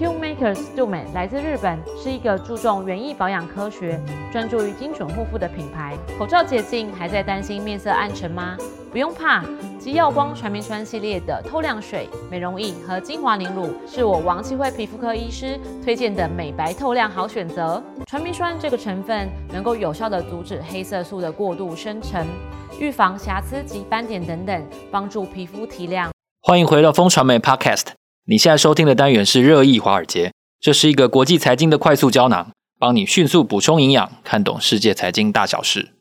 Q Makers 杜美来自日本，是一个注重园艺保养科学、专注于精准护肤的品牌。口罩解禁，还在担心面色暗沉吗？不用怕，极耀光传明酸系列的透亮水、美容液和精华凝乳，是我王启慧皮肤科医师推荐的美白透亮好选择。传明酸这个成分能够有效地阻止黑色素的过度生成，预防瑕疵及斑点等等，帮助皮肤提亮。欢迎回到风传媒 Podcast。你现在收听的单元是热议华尔街，这是一个国际财经的快速胶囊，帮你迅速补充营养，看懂世界财经大小事。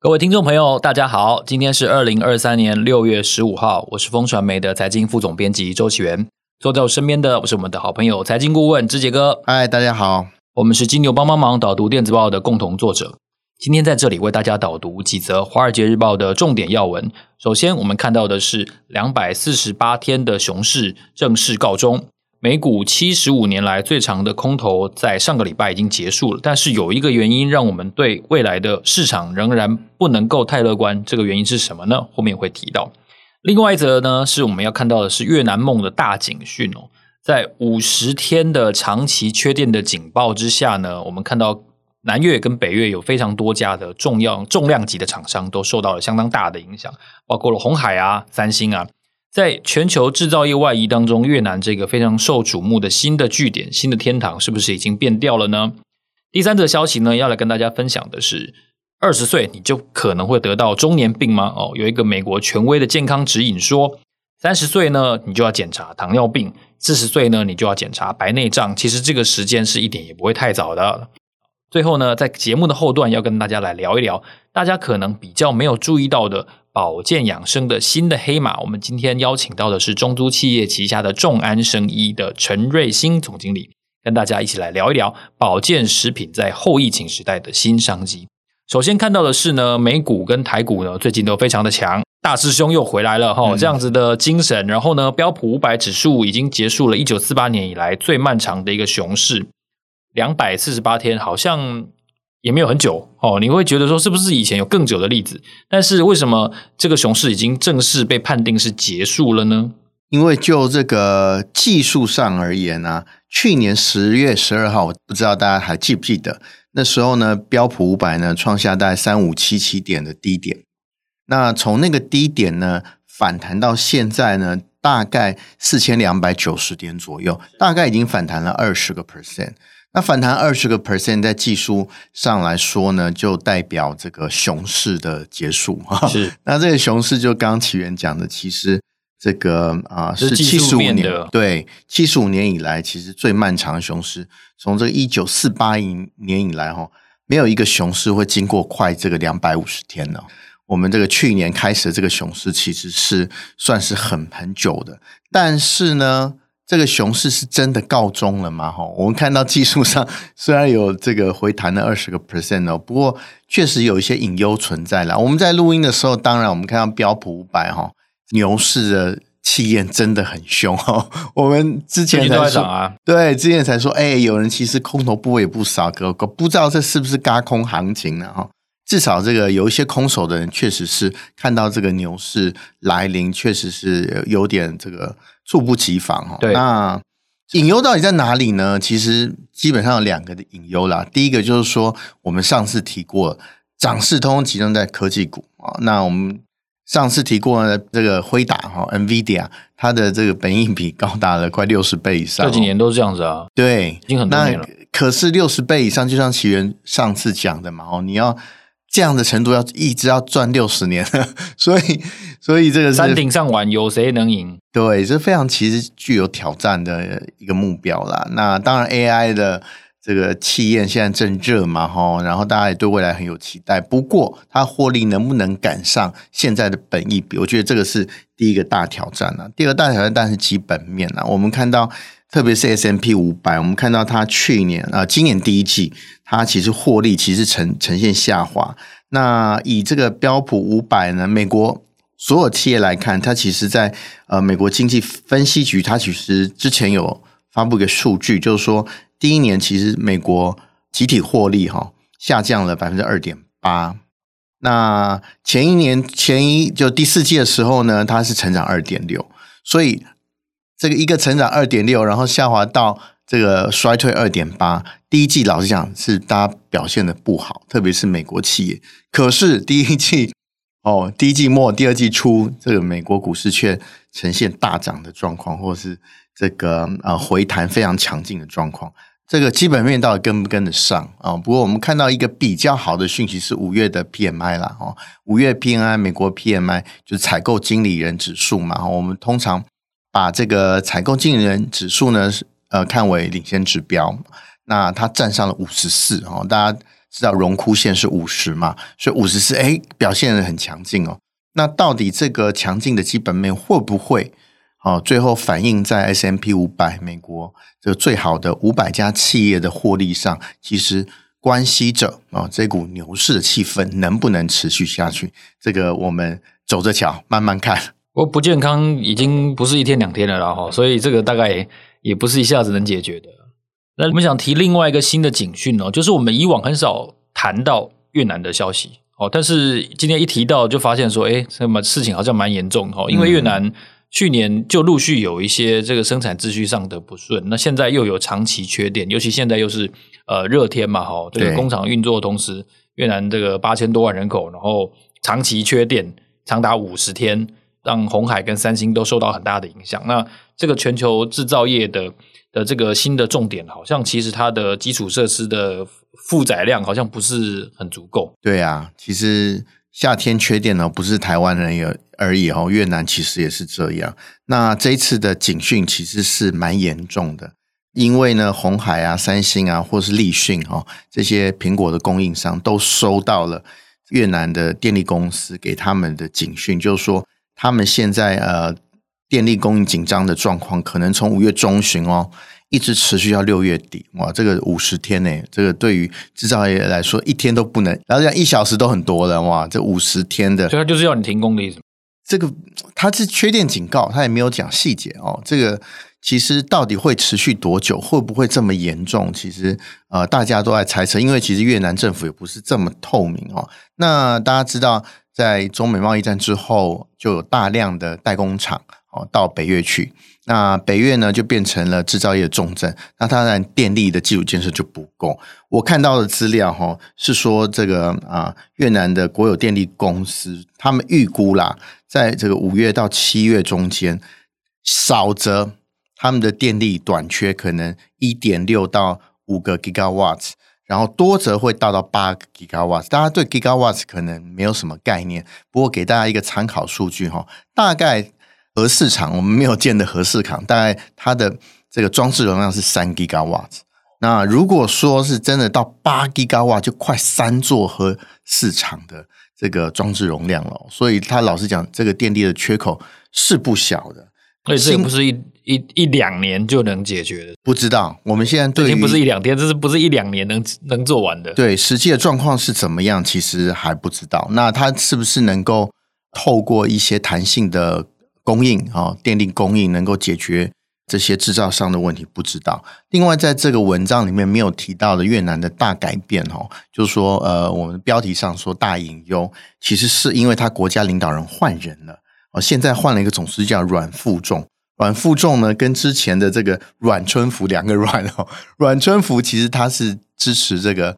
各位听众朋友，大家好，今天是二零二三年六月十五号，我是风传媒的财经副总编辑周启源，坐在我身边的我是我们的好朋友财经顾问志杰哥。嗨，大家好，我们是金牛帮帮忙导读电子报的共同作者。今天在这里为大家导读几则《华尔街日报》的重点要闻。首先，我们看到的是两百四十八天的熊市正式告终，美股七十五年来最长的空头在上个礼拜已经结束了。但是有一个原因让我们对未来的市场仍然不能够太乐观，这个原因是什么呢？后面会提到。另外一则呢，是我们要看到的是越南梦的大警讯哦，在五十天的长期缺电的警报之下呢，我们看到。南越跟北越有非常多家的重要重量级的厂商都受到了相当大的影响，包括了红海啊、三星啊，在全球制造业外移当中，越南这个非常受瞩目的新的据点、新的天堂，是不是已经变掉了呢？第三则消息呢，要来跟大家分享的是，二十岁你就可能会得到中年病吗？哦，有一个美国权威的健康指引说，三十岁呢，你就要检查糖尿病；四十岁呢，你就要检查白内障。其实这个时间是一点也不会太早的。最后呢，在节目的后段要跟大家来聊一聊，大家可能比较没有注意到的保健养生的新的黑马。我们今天邀请到的是中租企业旗下的众安生医的陈瑞兴总经理，跟大家一起来聊一聊保健食品在后疫情时代的新商机。首先看到的是呢，美股跟台股呢最近都非常的强，大师兄又回来了哈，这样子的精神。然后呢，标普五百指数已经结束了一九四八年以来最漫长的一个熊市。两百四十八天好像也没有很久哦，你会觉得说是不是以前有更久的例子？但是为什么这个熊市已经正式被判定是结束了呢？因为就这个技术上而言呢、啊，去年十月十二号，我不知道大家还记不记得，那时候呢，标普五百呢创下大概三五七七点的低点，那从那个低点呢反弹到现在呢，大概四千两百九十点左右，大概已经反弹了二十个 percent。那反弹二十个 percent，在技术上来说呢，就代表这个熊市的结束哈。是，那这个熊市就刚刚岐原讲的，其实这个啊、呃、是七十五年，对，七十五年以来其实最漫长的熊市，从这个一九四八年以来哈，没有一个熊市会经过快这个两百五十天呢。我们这个去年开始的这个熊市，其实是算是很很久的，但是呢。这个熊市是真的告终了吗？哈，我们看到技术上 虽然有这个回弹了二十个 percent 哦，不过确实有一些隐忧存在了。我们在录音的时候，当然我们看到标普五百哈牛市的气焰真的很凶哈。我们之前才说啊，对，之前才说，哎，有人其实空头部位也不少，可可不知道这是不是轧空行情呢？哈，至少这个有一些空手的人，确实是看到这个牛市来临，确实是有点这个。猝不及防哈，那隐忧到底在哪里呢？其实基本上有两个的隐忧啦。第一个就是说，我们上次提过，涨势通通集中在科技股啊。那我们上次提过的这个辉达哈，NVIDIA，它的这个本益比高达了快六十倍以上。这几年都是这样子啊，对，已经很多年了。可是六十倍以上，就像奇源上次讲的嘛，哦，你要。这样的程度要一直要赚六十年，所以所以这个是山顶上玩有谁能赢？对，这非常其实具有挑战的一个目标啦。那当然，AI 的这个气焰现在正热嘛，哈，然后大家也对未来很有期待。不过，它获利能不能赶上现在的本益比？我觉得这个是第一个大挑战了。第二个大挑战当然是基本面了。我们看到，特别是 S&P 五百，我们看到它去年啊，今年第一季。它其实获利其实呈呈现下滑。那以这个标普五百呢，美国所有企业来看，它其实在呃美国经济分析局，它其实之前有发布一个数据，就是说第一年其实美国集体获利哈下降了百分之二点八。那前一年前一就第四季的时候呢，它是成长二点六，所以这个一个成长二点六，然后下滑到这个衰退二点八。第一季老实讲是大家表现的不好，特别是美国企业。可是第一季哦，第一季末、第二季初，这个美国股市却呈现大涨的状况，或是这个呃回弹非常强劲的状况。这个基本面到底跟不跟得上啊、不过我们看到一个比较好的讯息是五月的 PMI 啦，哦，五月 PMI 美国 PMI 就是采购经理人指数嘛。我们通常把这个采购经理人指数呢，呃，看为领先指标。那它站上了五十四哦，大家知道荣枯线是五十嘛，所以五十四哎，表现得很强劲哦。那到底这个强劲的基本面会不会？哦，最后反映在 S M P 五百美国这个最好的五百家企业的获利上，其实关系着啊这股牛市的气氛能不能持续下去。这个我们走着瞧，慢慢看。不过不健康已经不是一天两天了啦哈，所以这个大概也不是一下子能解决的。那我们想提另外一个新的警讯哦，就是我们以往很少谈到越南的消息哦，但是今天一提到就发现说，哎，什么事情好像蛮严重哦，因为越南。去年就陆续有一些这个生产秩序上的不顺，那现在又有长期缺电，尤其现在又是呃热天嘛，哈，这个工厂运作的同时，越南这个八千多万人口，然后长期缺电长达五十天，让红海跟三星都受到很大的影响。那这个全球制造业的的这个新的重点，好像其实它的基础设施的负载量好像不是很足够。对啊，其实。夏天缺电呢，不是台湾人有而已哦，越南其实也是这样。那这一次的警讯其实是蛮严重的，因为呢，红海啊、三星啊，或是立讯哦，这些苹果的供应商都收到了越南的电力公司给他们的警讯，就是说他们现在呃电力供应紧张的状况，可能从五月中旬哦。一直持续到六月底，哇，这个五十天呢，这个对于制造业来说，一天都不能，然后讲一小时都很多了，哇，这五十天的，所以他就是要你停工的意思。这个它是缺电警告，它也没有讲细节哦。这个其实到底会持续多久，会不会这么严重？其实呃，大家都在猜测，因为其实越南政府也不是这么透明哦。那大家知道，在中美贸易战之后，就有大量的代工厂哦到北越去。那北越呢，就变成了制造业的重镇。那当然，电力的基础建设就不够。我看到的资料哈，是说这个啊，越南的国有电力公司，他们预估啦，在这个五月到七月中间，少则他们的电力短缺可能一点六到五个 gigawatts，然后多则会到到八个 gigawatts。大家对 gigawatts 可能没有什么概念，不过给大家一个参考数据哈，大概。核市场我们没有建的核市场，大概它的这个装置容量是三 Gigawatt。那如果说是真的到八 Gigawatt，就快三座核市场的这个装置容量了。所以他老实讲，这个电力的缺口是不小的。所以这不是一一一两年就能解决的。不知道我们现在对已经不是一两天，这是不是一两年能能做完的？对，实际的状况是怎么样，其实还不知道。那它是不是能够透过一些弹性的？供应啊，电力供应能够解决这些制造商的问题，不知道。另外，在这个文章里面没有提到的越南的大改变哦，就是说，呃，我们标题上说大隐忧，其实是因为他国家领导人换人了哦，现在换了一个总书记叫阮富仲。阮富仲呢，跟之前的这个阮春福两个阮哦，阮春福其实他是支持这个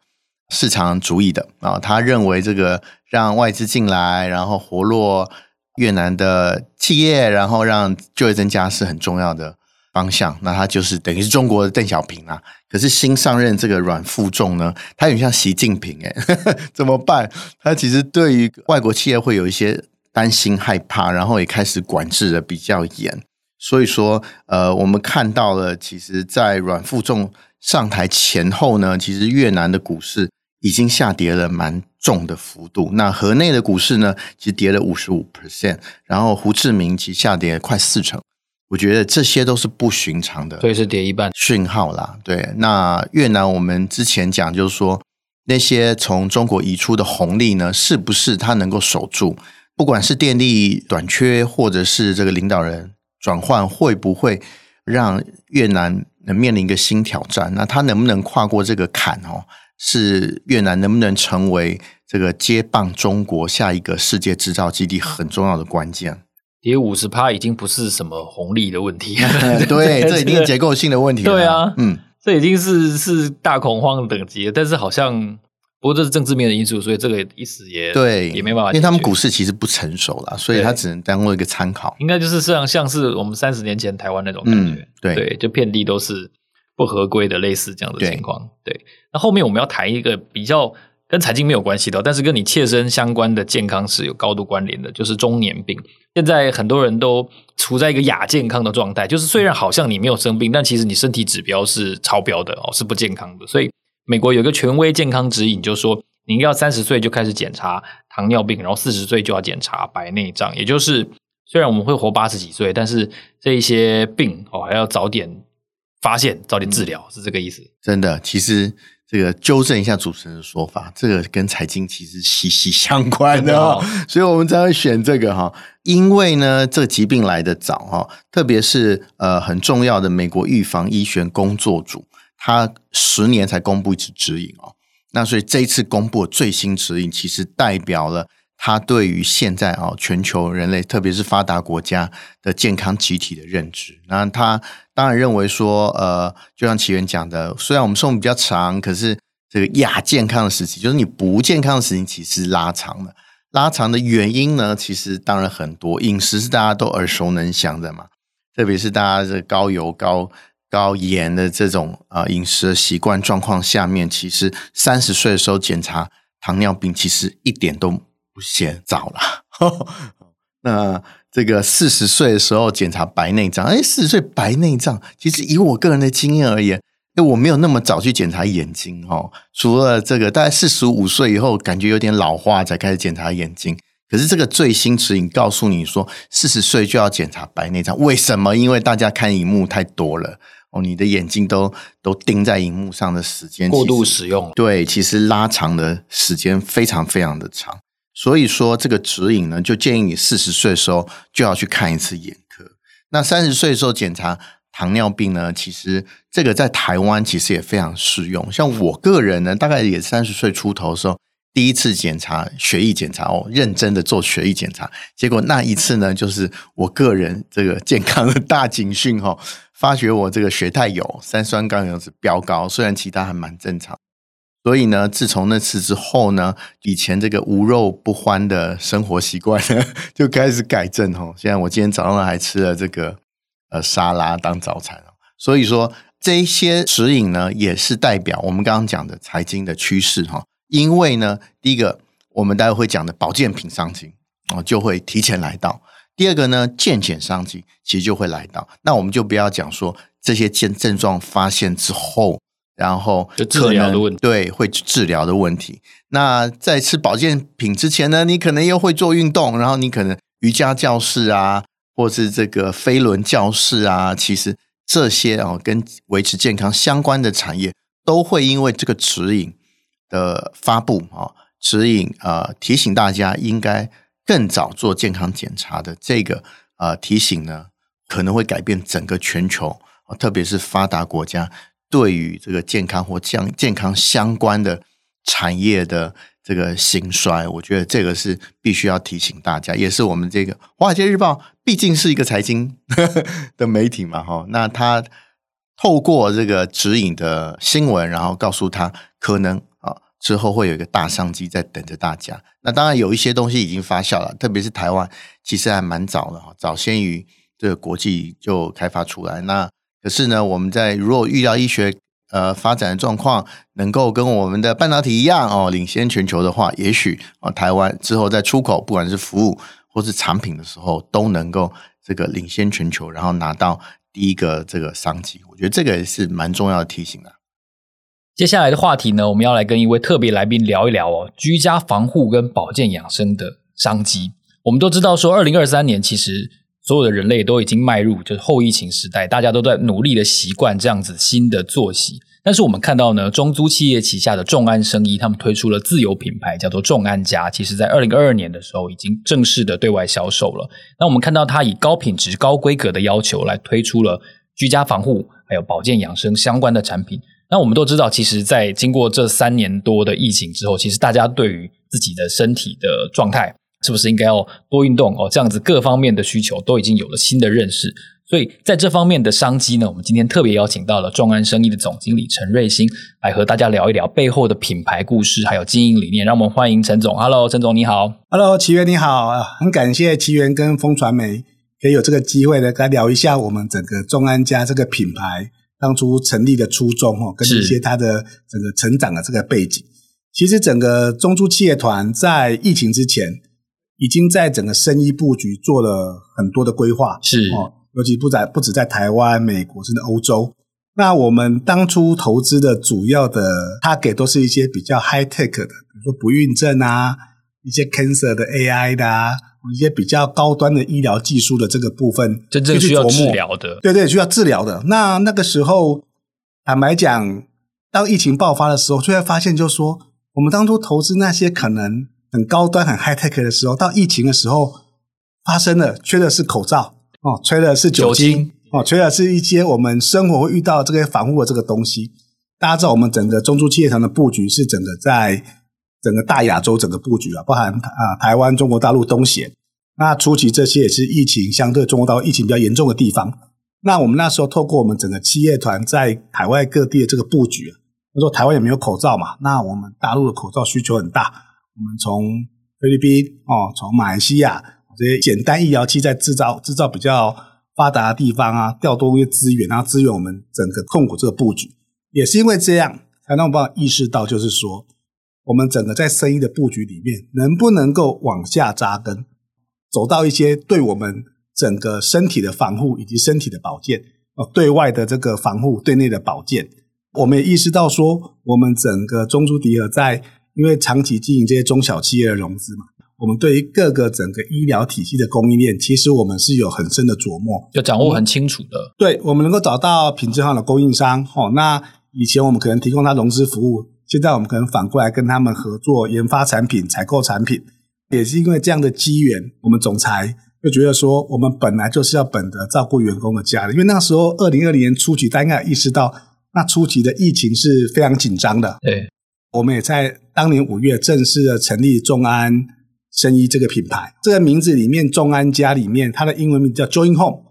市场主义的啊，他认为这个让外资进来，然后活络。越南的企业，然后让就业增加是很重要的方向。那他就是等于是中国的邓小平啊。可是新上任这个阮富仲呢，他有点像习近平哎，怎么办？他其实对于外国企业会有一些担心害怕，然后也开始管制的比较严。所以说，呃，我们看到了，其实，在阮富仲上台前后呢，其实越南的股市。已经下跌了蛮重的幅度，那河内的股市呢，其实跌了五十五 percent，然后胡志明其实下跌快四成，我觉得这些都是不寻常的，所以是跌一半讯号啦。对，那越南我们之前讲就是说，那些从中国移出的红利呢，是不是它能够守住？不管是电力短缺，或者是这个领导人转换，会不会让越南能面临一个新挑战？那它能不能跨过这个坎哦？是越南能不能成为这个接棒中国下一个世界制造基地很重要的关键。跌五十趴已经不是什么红利的问题，对，这已经是结构性的问题了。对啊，嗯，这已经是是大恐慌的等级了。但是好像。不过这是政治面的因素，所以这个意思也对，也没办法。因为他们股市其实不成熟啦，所以它只能当做一个参考。应该就是像像是我们三十年前台湾那种感觉，嗯、对对，就遍地都是不合规的类似这样的情况。对，对，那后面我们要谈一个比较跟财经没有关系的，但是跟你切身相关的健康是有高度关联的，就是中年病。现在很多人都处在一个亚健康的状态，就是虽然好像你没有生病，但其实你身体指标是超标的哦，是不健康的，所以。美国有一个权威健康指引，就是说你要三十岁就开始检查糖尿病，然后四十岁就要检查白内障。也就是虽然我们会活八十几岁，但是这一些病哦还要早点发现、早点治疗，是这个意思。真的，其实这个纠正一下主持人的说法，这个跟财经其实息息相关的哦。所以我们才会选这个哈，因为呢，这个疾病来得早哈，特别是呃很重要的美国预防医学工作组。他十年才公布一次指引哦，那所以这一次公布的最新指引，其实代表了他对于现在啊全球人类，特别是发达国家的健康集体的认知。那他当然认为说，呃，就像奇源讲的，虽然我们寿命比较长，可是这个亚健康的时期，就是你不健康的时期，其实拉长了。拉长的原因呢，其实当然很多，饮食是大家都耳熟能详的嘛，特别是大家这高油高。高盐的这种啊饮食的习惯状况下面，其实三十岁的时候检查糖尿病，其实一点都不嫌早了。那这个四十岁的时候检查白内障，哎，四十岁白内障，其实以我个人的经验而言，哎，我没有那么早去检查眼睛哦。除了这个，大概四十五岁以后感觉有点老化才开始检查眼睛。可是这个最新指引告诉你说，四十岁就要检查白内障，为什么？因为大家看荧幕太多了哦。你的眼睛都都盯在荧幕上的时间过度使用，对，其实拉长的时间非常非常的长。所以说这个指引呢，就建议你四十岁的时候就要去看一次眼科。那三十岁的时候检查糖尿病呢，其实这个在台湾其实也非常适用。像我个人呢，大概也三十岁出头的时候，第一次检查血液检查哦，认真的做血液检查，结果那一次呢，就是我个人这个健康的大警讯哈。发觉我这个血太有三酸甘油酯飙高，虽然其他还蛮正常，所以呢，自从那次之后呢，以前这个无肉不欢的生活习惯呢，就开始改正哈。现在我今天早上还吃了这个呃沙拉当早餐，所以说这些指引呢，也是代表我们刚刚讲的财经的趋势哈。因为呢，第一个我们待会会讲的保健品商机哦，就会提前来到。第二个呢，健检商机其实就会来到，那我们就不要讲说这些症症状发现之后，然后就治疗的问题，对，会治疗的问题。那在吃保健品之前呢，你可能又会做运动，然后你可能瑜伽教室啊，或是这个飞轮教室啊，其实这些哦跟维持健康相关的产业，都会因为这个指引的发布啊，指引呃提醒大家应该。更早做健康检查的这个呃提醒呢，可能会改变整个全球，特别是发达国家对于这个健康或健健康相关的产业的这个兴衰。我觉得这个是必须要提醒大家，也是我们这个《华尔街日报》毕竟是一个财经 的媒体嘛，哈，那他透过这个指引的新闻，然后告诉他可能。之后会有一个大商机在等着大家。那当然有一些东西已经发酵了，特别是台湾，其实还蛮早的哈，早先于这个国际就开发出来。那可是呢，我们在如果医疗医学呃发展的状况能够跟我们的半导体一样哦，领先全球的话，也许啊台湾之后在出口，不管是服务或是产品的时候，都能够这个领先全球，然后拿到第一个这个商机。我觉得这个也是蛮重要的提醒的。接下来的话题呢，我们要来跟一位特别来宾聊一聊哦，居家防护跟保健养生的商机。我们都知道说，二零二三年其实所有的人类都已经迈入就是后疫情时代，大家都在努力的习惯这样子新的作息。但是我们看到呢，中租企业旗下的众安生医，他们推出了自有品牌，叫做众安家。其实在二零二二年的时候，已经正式的对外销售了。那我们看到它以高品质、高规格的要求来推出了居家防护还有保健养生相关的产品。那我们都知道，其实，在经过这三年多的疫情之后，其实大家对于自己的身体的状态，是不是应该要多运动哦？这样子各方面的需求都已经有了新的认识。所以在这方面的商机呢，我们今天特别邀请到了众安生意的总经理陈瑞兴来和大家聊一聊背后的品牌故事，还有经营理念。让我们欢迎陈总。Hello，陈总你好。Hello，奇源你好。很感谢奇源跟风传媒可以有这个机会呢，来聊一下我们整个众安家这个品牌当初成立的初衷哦，跟一些它的整个成长的这个背景。其实整个中珠企业团在疫情之前，已经在整个生意布局做了很多的规划，是哦。尤其不在不止在台湾、美国甚至欧洲，那我们当初投资的主要的 target 都是一些比较 high tech 的，比如说不孕症啊，一些 cancer 的 AI 的啊，一些比较高端的医疗技术的这个部分，真正需要治疗的，对对，需要治疗的。那那个时候，坦白讲，当疫情爆发的时候，就会发现，就是说，我们当初投资那些可能很高端、很 high tech 的时候，到疫情的时候发生了，缺的是口罩。哦，缺的是酒精，哦，缺的是一些我们生活会遇到这个防护的这个东西。大家知道，我们整个中珠企业团的布局是整个在整个大亚洲整个布局啊，包含啊台湾、中国大陆、东协。那初期这些也是疫情相对中国大陆疫情比较严重的地方。那我们那时候透过我们整个企业团在海外各地的这个布局，他说台湾也没有口罩嘛，那我们大陆的口罩需求很大，我们从菲律宾哦，从马来西亚。这些简单医疗器在制造制造比较发达的地方啊，调动一些资源，然后支援我们整个控股这个布局，也是因为这样，才让我们意识到，就是说，我们整个在生意的布局里面，能不能够往下扎根，走到一些对我们整个身体的防护以及身体的保健，哦，对外的这个防护，对内的保健，我们也意识到说，我们整个中珠迪尔在因为长期经营这些中小企业的融资嘛。我们对于各个整个医疗体系的供应链，其实我们是有很深的琢磨，就掌握很清楚的。对，我们能够找到品质好的供应商，哦，那以前我们可能提供他融资服务，现在我们可能反过来跟他们合作研发产品、采购产品，也是因为这样的机缘，我们总裁就觉得说，我们本来就是要本着照顾员工的家的，因为那时候二零二零年初期，大家应该有意识到，那初期的疫情是非常紧张的。对，我们也在当年五月正式的成立众安。生医这个品牌，这个名字里面，众安家里面，它的英文名叫 Join Home，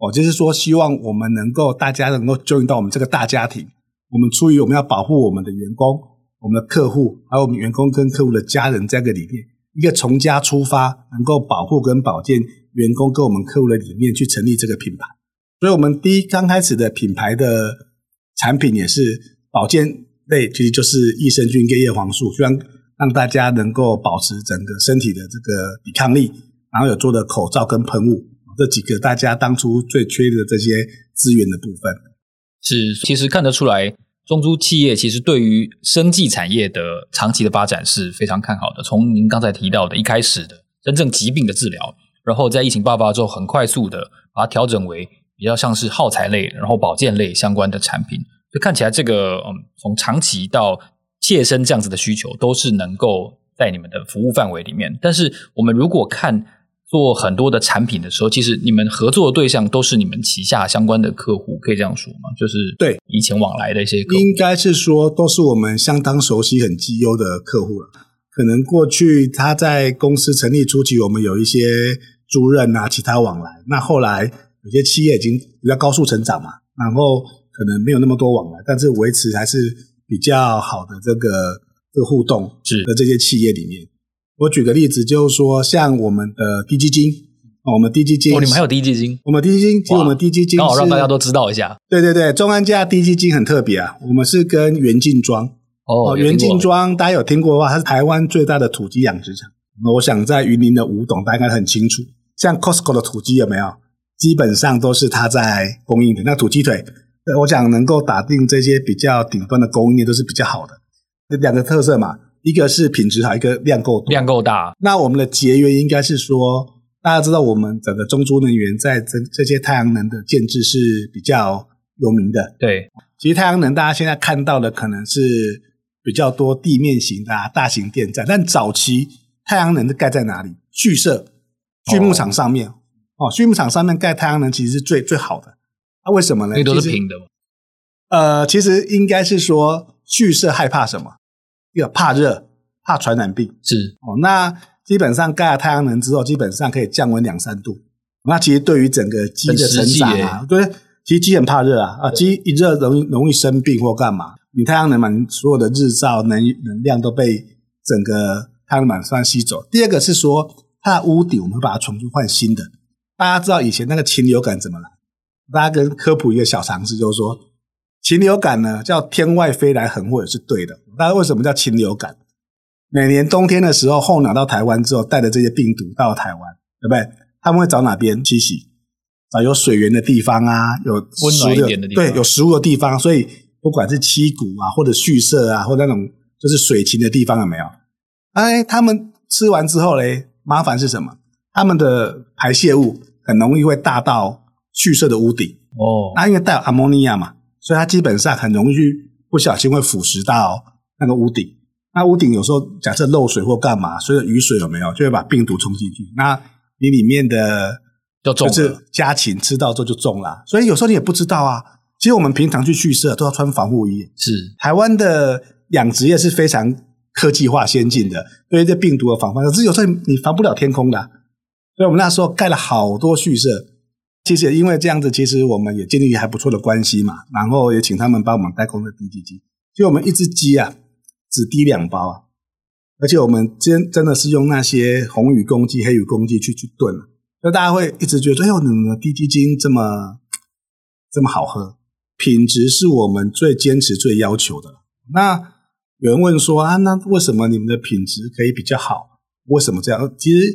哦，就是说希望我们能够大家能够 join 到我们这个大家庭。我们出于我们要保护我们的员工、我们的客户，还有我们员工跟客户的家人这个理念，一个从家出发，能够保护跟保健员工跟我们客户的理念去成立这个品牌。所以，我们第一刚开始的品牌的产品也是保健类，其实就是益生菌跟叶黄素，虽然。让大家能够保持整个身体的这个抵抗力，然后有做的口罩跟喷雾，这几个大家当初最缺的这些资源的部分。是，其实看得出来，中租企业其实对于生技产业的长期的发展是非常看好的。从您刚才提到的一开始的真正疾病的治疗，然后在疫情爆发之后，很快速的把它调整为比较像是耗材类，然后保健类相关的产品，就看起来这个嗯，从长期到切身这样子的需求都是能够在你们的服务范围里面，但是我们如果看做很多的产品的时候，其实你们合作的对象都是你们旗下相关的客户，可以这样说吗？就是对以前往来的一些客户，应该是说都是我们相当熟悉、很绩优的客户了。可能过去他在公司成立初期，我们有一些租任啊、其他往来，那后来有些企业已经比较高速成长嘛，然后可能没有那么多往来，但是维持还是。比较好的这个这个互动是的这些企业里面，我举个例子，就是说像我们的滴鸡精，我们低基金，哦，你们还有低基金，我们低基金，其实我们低基金，刚好让大家都知道一下。对对对，中安家低基金很特别啊，我们是跟元进庄哦，元进庄大家有听过的话，它是台湾最大的土鸡养殖场。我想在云林的吴董大概很清楚，像 Costco 的土鸡有没有？基本上都是他在供应的，那土鸡腿。我想能够打定这些比较顶端的供应链都是比较好的，这两个特色嘛，一个是品质好，一个量够多，量够大。那我们的节约应该是说，大家知道我们整个中租能源在这这些太阳能的建制是比较有名的。对，其实太阳能大家现在看到的可能是比较多地面型的、啊、大型电站，但早期太阳能是盖在哪里？畜舍、畜牧场上面哦，畜牧场上面盖太阳能其实是最最好的。那、啊、为什么呢？都是平的嘛。呃，其实应该是说畜舍害怕什么？一个怕热，怕传染病。是哦，那基本上盖了太阳能之后，基本上可以降温两三度。那其实对于整个鸡的成长啊，对，其实鸡很怕热啊啊，鸡一热容易容易生病或干嘛。你太阳能板所有的日照能能量都被整个太阳能板算吸走。第二个是说它的屋顶，我们会把它重新换新的。大家知道以前那个禽流感怎么来？大家跟科普一个小常识，就是说禽流感呢叫天外飞来横祸也是对的。大家为什么叫禽流感？每年冬天的时候，候鸟到台湾之后，带着这些病毒到台湾，对不对？他们会找哪边栖息？找有水源的地方啊，有温暖一点的地方，对，有食物的地方。所以不管是栖谷啊，或者畜舍啊，或者那种就是水禽的地方，有没有？哎，他们吃完之后嘞，麻烦是什么？他们的排泄物很容易会大到畜舍的屋顶哦。那因为带有阿摩尼亚嘛，所以它基本上很容易不小心会腐蚀到那个屋顶。那屋顶有时候假设漏水或干嘛，随着雨水有没有，就会把病毒冲进去。那你里面的就是家禽吃到之后就中了，所以有时候你也不知道啊。其实我们平常去畜舍都要穿防护衣。是台湾的养殖业是非常科技化先进的，对于这病毒的防范，可是有时候你防不了天空的啊。所以我们那时候盖了好多畜舍，其实因为这样子，其实我们也建立还不错的关系嘛。然后也请他们帮我们代工的滴鸡机，就我们一只鸡啊，只滴两包啊。而且我们真真的是用那些红羽公鸡、黑羽公鸡去去炖，所以大家会一直觉得：“哎呦，你们的滴鸡精这么这么好喝，品质是我们最坚持、最要求的。”那有人问说：“啊，那为什么你们的品质可以比较好？为什么这样？”其实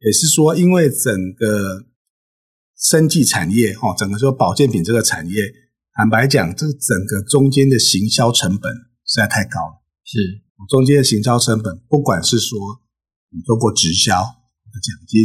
也是说，因为整个生技产业哦，整个说保健品这个产业，坦白讲，这个整个中间的行销成本实在太高了，是。中间的行销成本，不管是说你透过直销的奖金，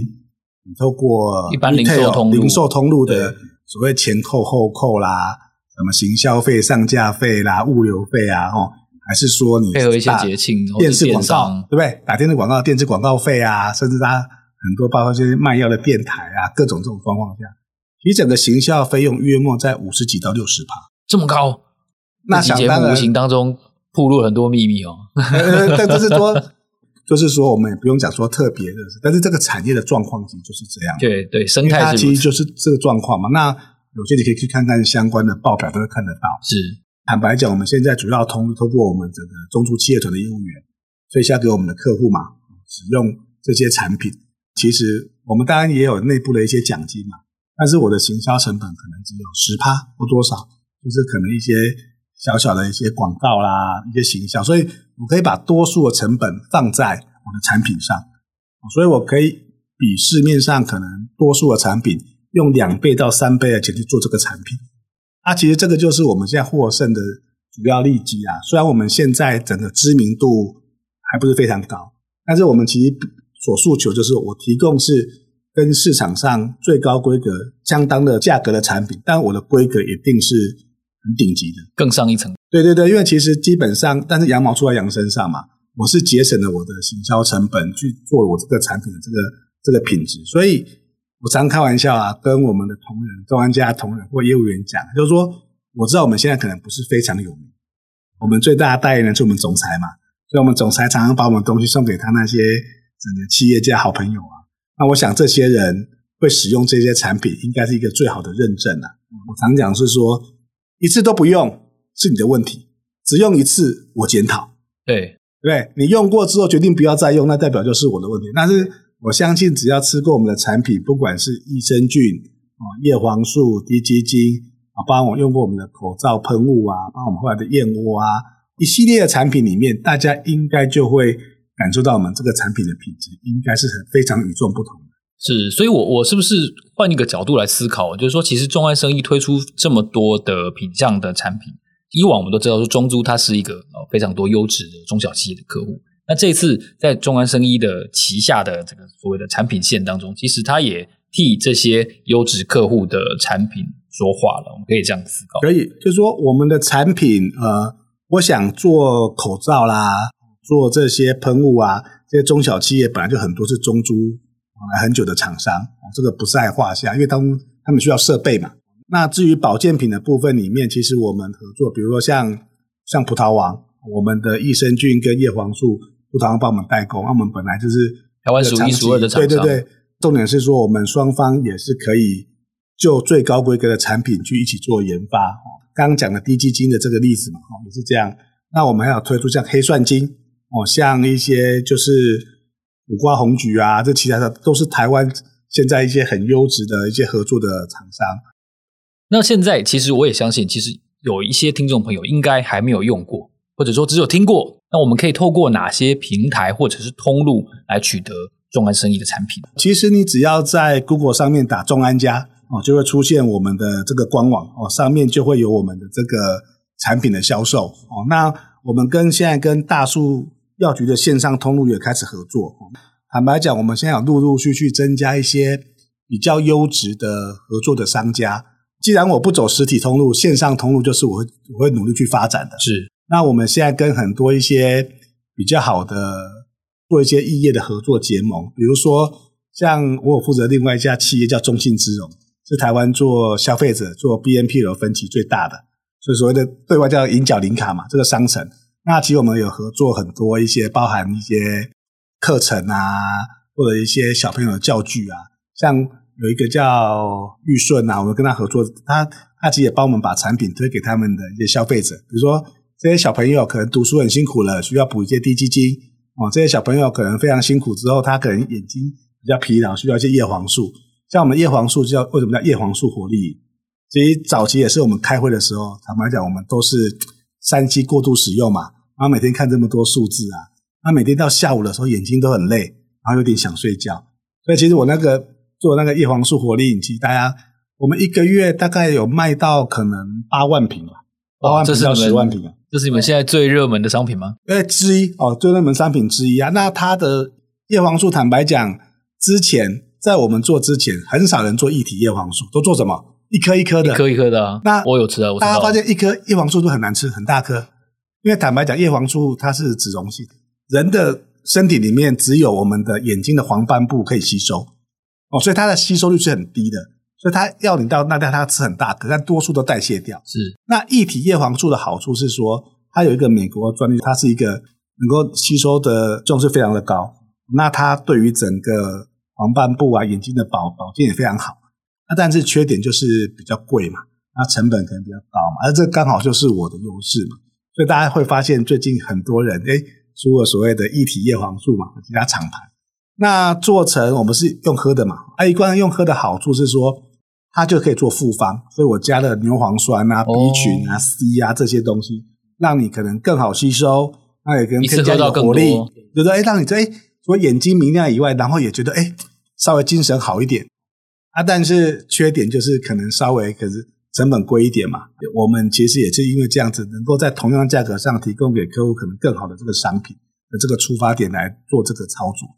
你透过一般零售通路，零售通路的所谓前扣后扣啦，什么行销费、上架费啦、物流费啊，哦，还是说你配合一些节庆、电视广告，对不对？打电视广告、电视广告费啊，甚至它很多包括这些卖药的电台啊，各种这种状况下，其实整个行销费用约莫在五十几到六十趴，这么高？那想当然，无形当中。暴露很多秘密哦，但就是说，就是说，我们也不用讲说特别的，但是这个产业的状况其实就是这样。对对，生态其实就是这个状况嘛。那有些你可以去看看相关的报表，都会看得到。是，坦白讲，我们现在主要通通过我们整个中租企业团的业务员，所以下给我们的客户嘛，使用这些产品，其实我们当然也有内部的一些奖金嘛，但是我的行销成本可能只有十趴或多少，就是可能一些。小小的一些广告啦，一些形象，所以我可以把多数的成本放在我的产品上，所以我可以比市面上可能多数的产品用两倍到三倍的钱去做这个产品。啊，其实这个就是我们现在获胜的主要利基啊。虽然我们现在整个知名度还不是非常高，但是我们其实所诉求就是我提供是跟市场上最高规格相当的价格的产品，但我的规格一定是。很顶级的，更上一层。对对对，因为其实基本上，但是羊毛出在羊身上嘛，我是节省了我的行销成本去做我这个产品的这个这个品质，所以我常开玩笑啊，跟我们的同仁、中安家同仁或业务员讲，就是说，我知道我们现在可能不是非常有名，我们最大的代言人是我们总裁嘛，所以我们总裁常常把我们东西送给他那些整个企业家好朋友啊，那我想这些人会使用这些产品，应该是一个最好的认证啊。我常讲是说。一次都不用是你的问题，只用一次我检讨。对对，你用过之后决定不要再用，那代表就是我的问题。但是我相信，只要吃过我们的产品，不管是益生菌啊、叶黄素、滴鸡精啊，包括我用过我们的口罩喷雾啊，包括我们后来的燕窝啊，一系列的产品里面，大家应该就会感受到我们这个产品的品质应该是很非常与众不同的。是，所以我，我我是不是换一个角度来思考？就是说，其实中安生意推出这么多的品相的产品，以往我们都知道说中租它是一个非常多优质的中小企业的客户。那这一次在中安生医的旗下的这个所谓的产品线当中，其实它也替这些优质客户的产品说话了。我们可以这样思考，可以，就是说我们的产品，呃，我想做口罩啦，做这些喷雾啊，这些中小企业本来就很多是中租。来很久的厂商，这个不在话下，因为当他们需要设备嘛，那至于保健品的部分里面，其实我们合作，比如说像像葡萄王，我们的益生菌跟叶黄素，葡萄王帮我们代工，那我们本来就是台湾数一数二的厂商。对对对，重点是说我们双方也是可以就最高规格的产品去一起做研发。刚刚讲的低基金的这个例子嘛，也是这样。那我们还有推出像黑蒜精哦，像一些就是五瓜红菊啊，这其他的都是台湾现在一些很优质的一些合作的厂商。那现在其实我也相信，其实有一些听众朋友应该还没有用过，或者说只有听过。那我们可以透过哪些平台或者是通路来取得众安生意的产品？其实你只要在 Google 上面打“众安家”哦，就会出现我们的这个官网哦，上面就会有我们的这个产品的销售哦。那我们跟现在跟大树药局的线上通路也开始合作。坦白讲，我们现在有陆陆续续增加一些比较优质的合作的商家。既然我不走实体通路，线上通路就是我会我会努力去发展的。是，那我们现在跟很多一些比较好的做一些异业的合作结盟，比如说像我有负责另外一家企业叫中信资融，是台湾做消费者做 BNPL 分期最大的，所以所谓的对外叫银角零卡嘛，这个商城。那其实我们有合作很多一些包含一些课程啊，或者一些小朋友的教具啊，像。有一个叫玉顺啊，我们跟他合作，他他其实也帮我们把产品推给他们的一些消费者，比如说这些小朋友可能读书很辛苦了，需要补一些滴鸡精哦。这些小朋友可能非常辛苦之后，他可能眼睛比较疲劳，需要一些叶黄素。像我们叶黄素叫为什么叫叶黄素活力？其实早期也是我们开会的时候，坦白讲，我们都是三 C 过度使用嘛，然后每天看这么多数字啊，那每天到下午的时候眼睛都很累，然后有点想睡觉。所以其实我那个。做那个叶黄素活力饮剂，大家我们一个月大概有卖到可能八万瓶吧，八万瓶到十万瓶啊，这是你们现在最热门的商品吗？呃，之一哦，最热门商品之一啊。那它的叶黄素，坦白讲，之前在我们做之前，很少人做液体叶黄素，都做什么？一颗一颗的，一颗一颗的啊。那我有吃啊，我大家发现一颗叶黄素都很难吃，很大颗，因为坦白讲，叶黄素它是脂溶性，人的身体里面只有我们的眼睛的黄斑部可以吸收。哦，所以它的吸收率是很低的，所以它要你到那袋，它吃很大颗，但多数都代谢掉。是，那液体叶黄素的好处是说，它有一个美国专利，它是一个能够吸收的重是非常的高。那它对于整个黄斑部啊、眼睛的保保健也非常好。那但是缺点就是比较贵嘛，那成本可能比较高嘛，而这刚好就是我的优势嘛。所以大家会发现最近很多人诶出了所谓的液体叶黄素嘛，其他厂牌。那做成我们是用喝的嘛？啊，一罐用喝的好处是说，它就可以做复方，所以我加了牛磺酸啊、B 群啊、哦、C 啊这些东西，让你可能更好吸收，那也可能更加有活力，对不对？哎，让你这哎，除了眼睛明亮以外，然后也觉得哎，稍微精神好一点啊。但是缺点就是可能稍微可是成本贵一点嘛。我们其实也是因为这样子，能够在同样价格上提供给客户可能更好的这个商品的这个出发点来做这个操作。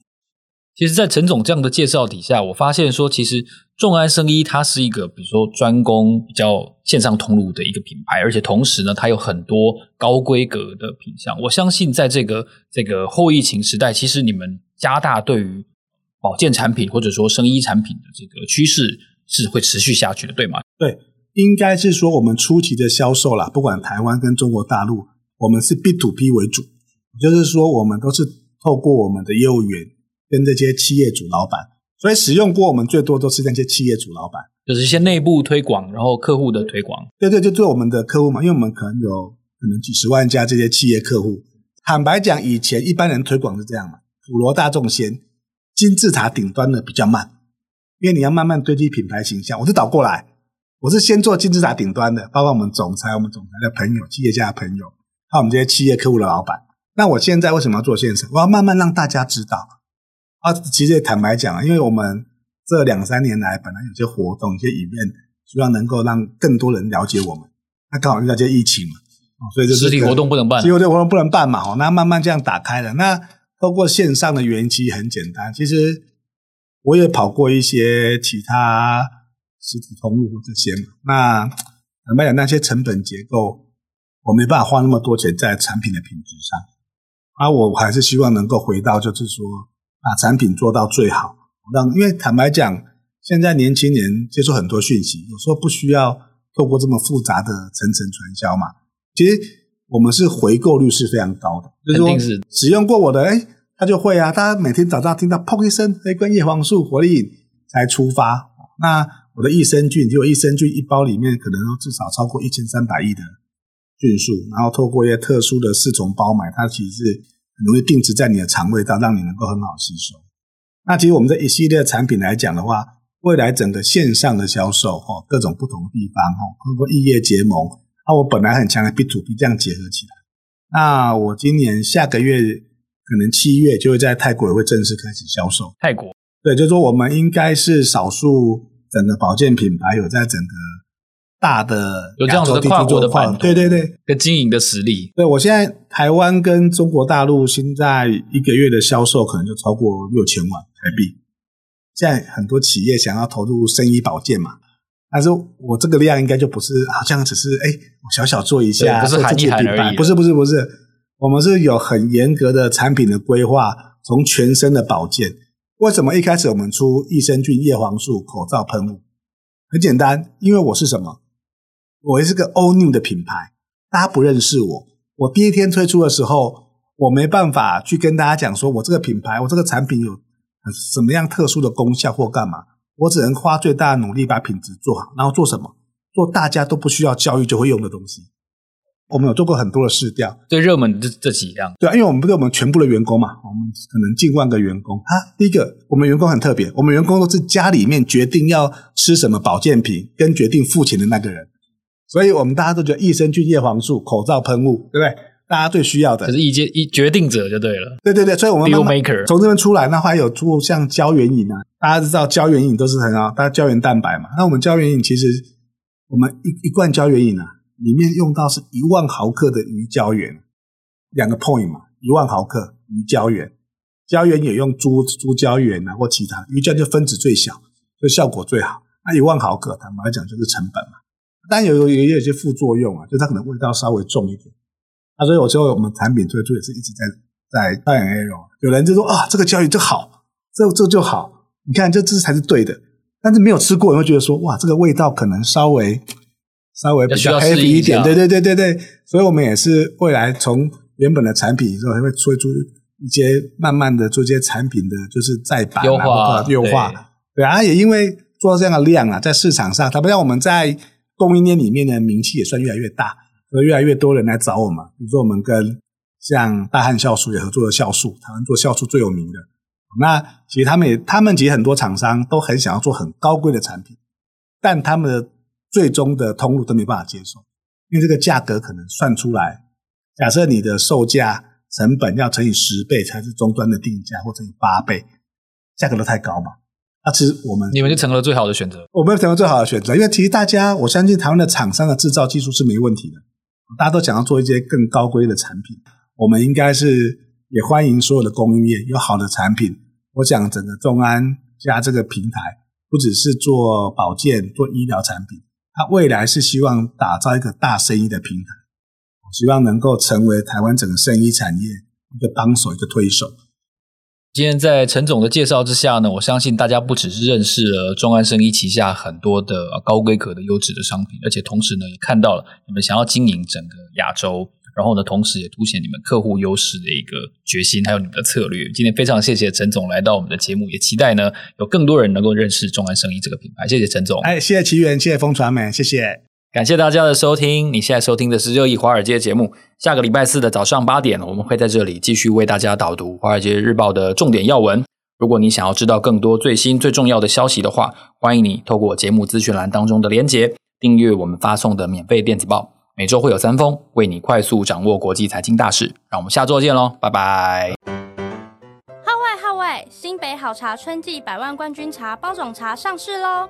其实，在陈总这样的介绍底下，我发现说，其实众安生医它是一个，比如说专攻比较线上通路的一个品牌，而且同时呢，它有很多高规格的品项。我相信，在这个这个后疫情时代，其实你们加大对于保健产品或者说生医产品的这个趋势是会持续下去的，对吗？对，应该是说我们初期的销售啦，不管台湾跟中国大陆，我们是 B to B 为主，就是说我们都是透过我们的业务员。跟这些企业主老板，所以使用过我们最多都是那些企业主老板，就是一些内部推广，然后客户的推广。对对，就做我们的客户嘛，因为我们可能有可能几十万家这些企业客户。坦白讲，以前一般人推广是这样嘛，普罗大众先，金字塔顶端的比较慢，因为你要慢慢堆积品牌形象。我就倒过来，我是先做金字塔顶端的，包括我们总裁、我们总裁的朋友、企业家的朋友，还有我们这些企业客户的老板。那我现在为什么要做线上？我要慢慢让大家知道。啊，其实也坦白讲啊，因为我们这两三年来本来有些活动、一些 event，希望能够让更多人了解我们。那刚好遇到这些疫情嘛，所以就是实体活动不能办，实体活动不能办嘛。哦，那慢慢这样打开了。那透过线上的原因其实很简单，其实我也跑过一些其他实体通路这些嘛。那坦白讲，那些成本结构，我没办法花那么多钱在产品的品质上。啊，我还是希望能够回到，就是说。把产品做到最好，让因为坦白讲，现在年轻人接触很多讯息，有时候不需要透过这么复杂的层层传销嘛。其实我们是回购率是非常高的，就是说使用过我的，哎，他就会啊，他每天早上听到砰一声，哎，跟叶黄素活力饮才出发。那我的益生菌，就益生菌一包里面可能至少超过一千三百亿的菌数，然后透过一些特殊的四重包买，它其实是很容易定植在你的肠胃道，让你能够很好吸收。那其实我们这一系列的产品来讲的话，未来整个线上的销售哦，各种不同的地方哦，通过异业结盟，那我本来很强的 B to B 这样结合起来。那我今年下个月可能七月就会在泰国也会正式开始销售。泰国对，就是说我们应该是少数整个保健品牌有在整个大的有这样子的跨国的版，对对对，跟经营的实力。对，我现在台湾跟中国大陆现在一个月的销售可能就超过六千万台币。现在很多企业想要投入生医保健嘛，但是我这个量应该就不是，好像只是哎，我小小做一下，不是喊一喊而已。不是不是不是，我们是有很严格的产品的规划，从全身的保健。为什么一开始我们出益生菌叶黄素口罩喷雾？很简单，因为我是什么？我是个 all new 的品牌，大家不认识我。我第一天推出的时候，我没办法去跟大家讲说我这个品牌，我这个产品有。什么样特殊的功效或干嘛？我只能花最大的努力把品质做好，然后做什么？做大家都不需要教育就会用的东西。我们有做过很多的试调，最热门的这这几样。对啊，因为我们不是我们全部的员工嘛，我们可能近万个员工啊。第一个，我们员工很特别，我们员工都是家里面决定要吃什么保健品跟决定付钱的那个人，所以我们大家都觉得益生菌叶黄素口罩喷雾，对不对？大家最需要的，就是意见一决定者就对了。对对对，所以我们慢慢从这边出来，那还有做像胶原饮啊，大家知道胶原饮都是很好，大家胶原蛋白嘛。那我们胶原饮其实，我们一一罐胶原饮啊，里面用到是一万毫克的鱼胶原，两个 point 嘛，一万毫克鱼胶原，胶原也用猪猪胶原啊或其他鱼胶就分子最小，就效果最好。那一万毫克坦白讲就是成本嘛，但有有也有一些副作用啊，就它可能味道稍微重一点。那所以，我说我们产品推出也是一直在在 trial and error。有人就说啊，这个胶原就好，这这就好，你看这这才是对的。但是没有吃过，你会觉得说哇，这个味道可能稍微稍微比较 heavy 一点。对对对对对。所以我们也是未来从原本的产品之后，还会推出一些慢慢的做一些产品的就是再版优化优化。对啊，也因为做这样的量啊，在市场上，它不像我们在供应链里面的名气也算越来越大。所以越来越多人来找我们，比如说我们跟像大汉酵素也合作的酵素，台湾做酵素最有名的。那其实他们也，他们其实很多厂商都很想要做很高贵的产品，但他们的最终的通路都没办法接受，因为这个价格可能算出来，假设你的售价成本要乘以十倍才是终端的定价，或乘以八倍，价格都太高嘛。那其实我们你们就成了最好的选择，我们成了最好的选择，因为其实大家我相信台湾的厂商的制造技术是没问题的。大家都想要做一些更高规的产品，我们应该是也欢迎所有的供应链有好的产品。我想整个众安加这个平台不只是做保健、做医疗产品，他未来是希望打造一个大生意的平台，希望能够成为台湾整个生意产业一个帮手、一个推手。今天在陈总的介绍之下呢，我相信大家不只是认识了中安生意旗下很多的高规格的优质的商品，而且同时呢，也看到了你们想要经营整个亚洲，然后呢，同时也凸显你们客户优势的一个决心，还有你们的策略。今天非常谢谢陈总来到我们的节目，也期待呢有更多人能够认识众安生意这个品牌。谢谢陈总，哎，谢谢奇缘，谢谢风传媒，谢谢。感谢大家的收听，你现在收听的是热议华尔街节目。下个礼拜四的早上八点，我们会在这里继续为大家导读《华尔街日报》的重点要闻。如果你想要知道更多最新最重要的消息的话，欢迎你透过节目资讯栏当中的连结，订阅我们发送的免费电子报。每周会有三封，为你快速掌握国际财经大事。让我们下周见喽，拜拜！号外号外，新北好茶春季百万冠军茶包种茶上市喽！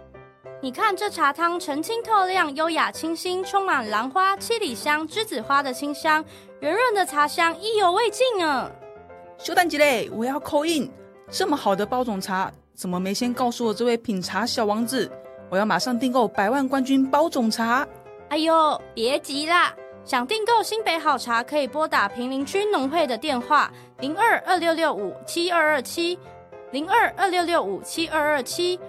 你看这茶汤澄清透亮、优雅清新，充满兰花、七里香、栀子花的清香，圆润的茶香意犹未尽啊！修蛋鸡嘞，我要 call in，这么好的包种茶，怎么没先告诉我这位品茶小王子？我要马上订购百万冠军包种茶！哎呦，别急啦，想订购新北好茶，可以拨打平林区农会的电话零二二六六五七二二七零二二六六五七二二七。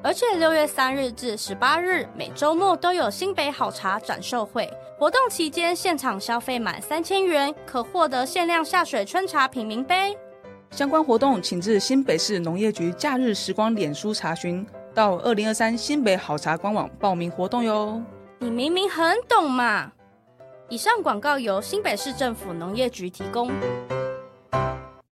而且六月三日至十八日每周末都有新北好茶展售会，活动期间现场消费满三千元可获得限量下水春茶品茗杯。相关活动请至新北市农业局假日时光脸书查询，到二零二三新北好茶官网报名活动哟。你明明很懂嘛！以上广告由新北市政府农业局提供。